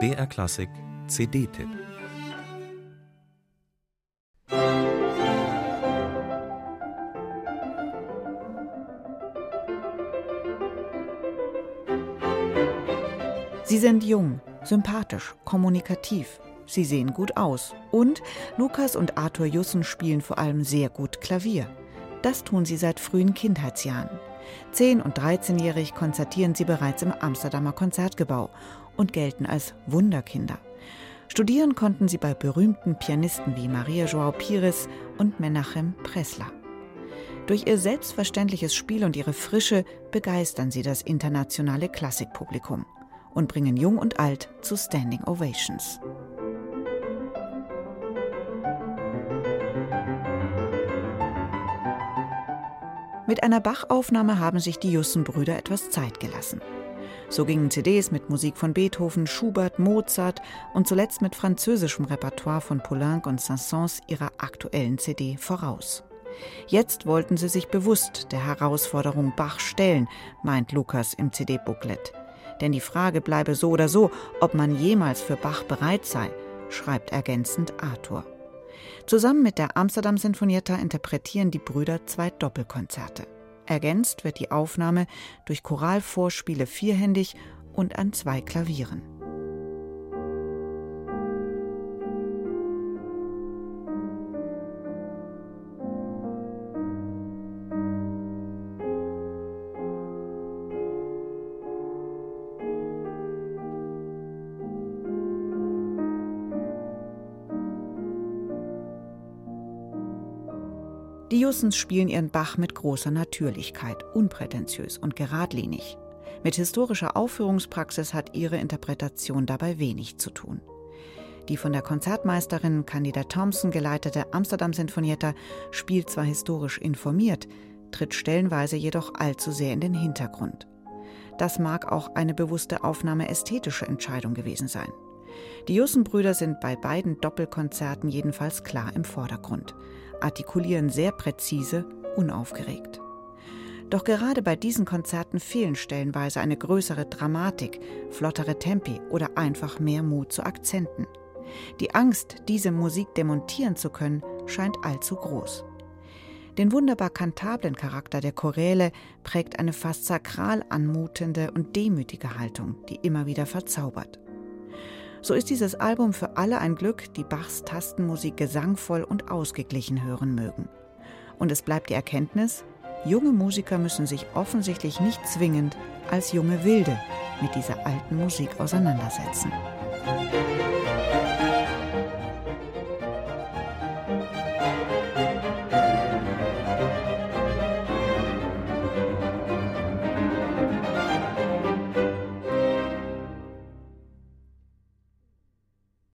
BR Klassik CD-Tipp Sie sind jung, sympathisch, kommunikativ. Sie sehen gut aus. Und Lukas und Arthur Jussen spielen vor allem sehr gut Klavier. Das tun sie seit frühen Kindheitsjahren. Zehn- und 13-jährig konzertieren sie bereits im Amsterdamer Konzertgebau und gelten als Wunderkinder. Studieren konnten sie bei berühmten Pianisten wie Maria Joao Pires und Menachem Pressler. Durch ihr selbstverständliches Spiel und ihre Frische begeistern sie das internationale Klassikpublikum und bringen Jung und Alt zu Standing Ovations. Mit einer Bach-Aufnahme haben sich die Jussen-Brüder etwas Zeit gelassen. So gingen CDs mit Musik von Beethoven, Schubert, Mozart und zuletzt mit französischem Repertoire von Poulenc und Saint-Saëns ihrer aktuellen CD voraus. Jetzt wollten sie sich bewusst der Herausforderung Bach stellen, meint Lukas im CD-Booklet. Denn die Frage bleibe so oder so, ob man jemals für Bach bereit sei, schreibt ergänzend Arthur. Zusammen mit der Amsterdam Sinfonietta interpretieren die Brüder zwei Doppelkonzerte. Ergänzt wird die Aufnahme durch Choralvorspiele vierhändig und an zwei Klavieren. Die Jussens spielen ihren Bach mit großer Natürlichkeit, unprätentiös und geradlinig. Mit historischer Aufführungspraxis hat ihre Interpretation dabei wenig zu tun. Die von der Konzertmeisterin Candida Thompson geleitete Amsterdam Sinfonietta spielt zwar historisch informiert, tritt stellenweise jedoch allzu sehr in den Hintergrund. Das mag auch eine bewusste Aufnahme ästhetischer Entscheidung gewesen sein. Die Jussen-Brüder sind bei beiden Doppelkonzerten jedenfalls klar im Vordergrund artikulieren sehr präzise, unaufgeregt. Doch gerade bei diesen Konzerten fehlen stellenweise eine größere Dramatik, flottere Tempi oder einfach mehr Mut zu Akzenten. Die Angst, diese Musik demontieren zu können, scheint allzu groß. Den wunderbar kantablen Charakter der Choräle prägt eine fast sakral anmutende und demütige Haltung, die immer wieder verzaubert. So ist dieses Album für alle ein Glück, die Bachs Tastenmusik gesangvoll und ausgeglichen hören mögen. Und es bleibt die Erkenntnis, junge Musiker müssen sich offensichtlich nicht zwingend als junge Wilde mit dieser alten Musik auseinandersetzen.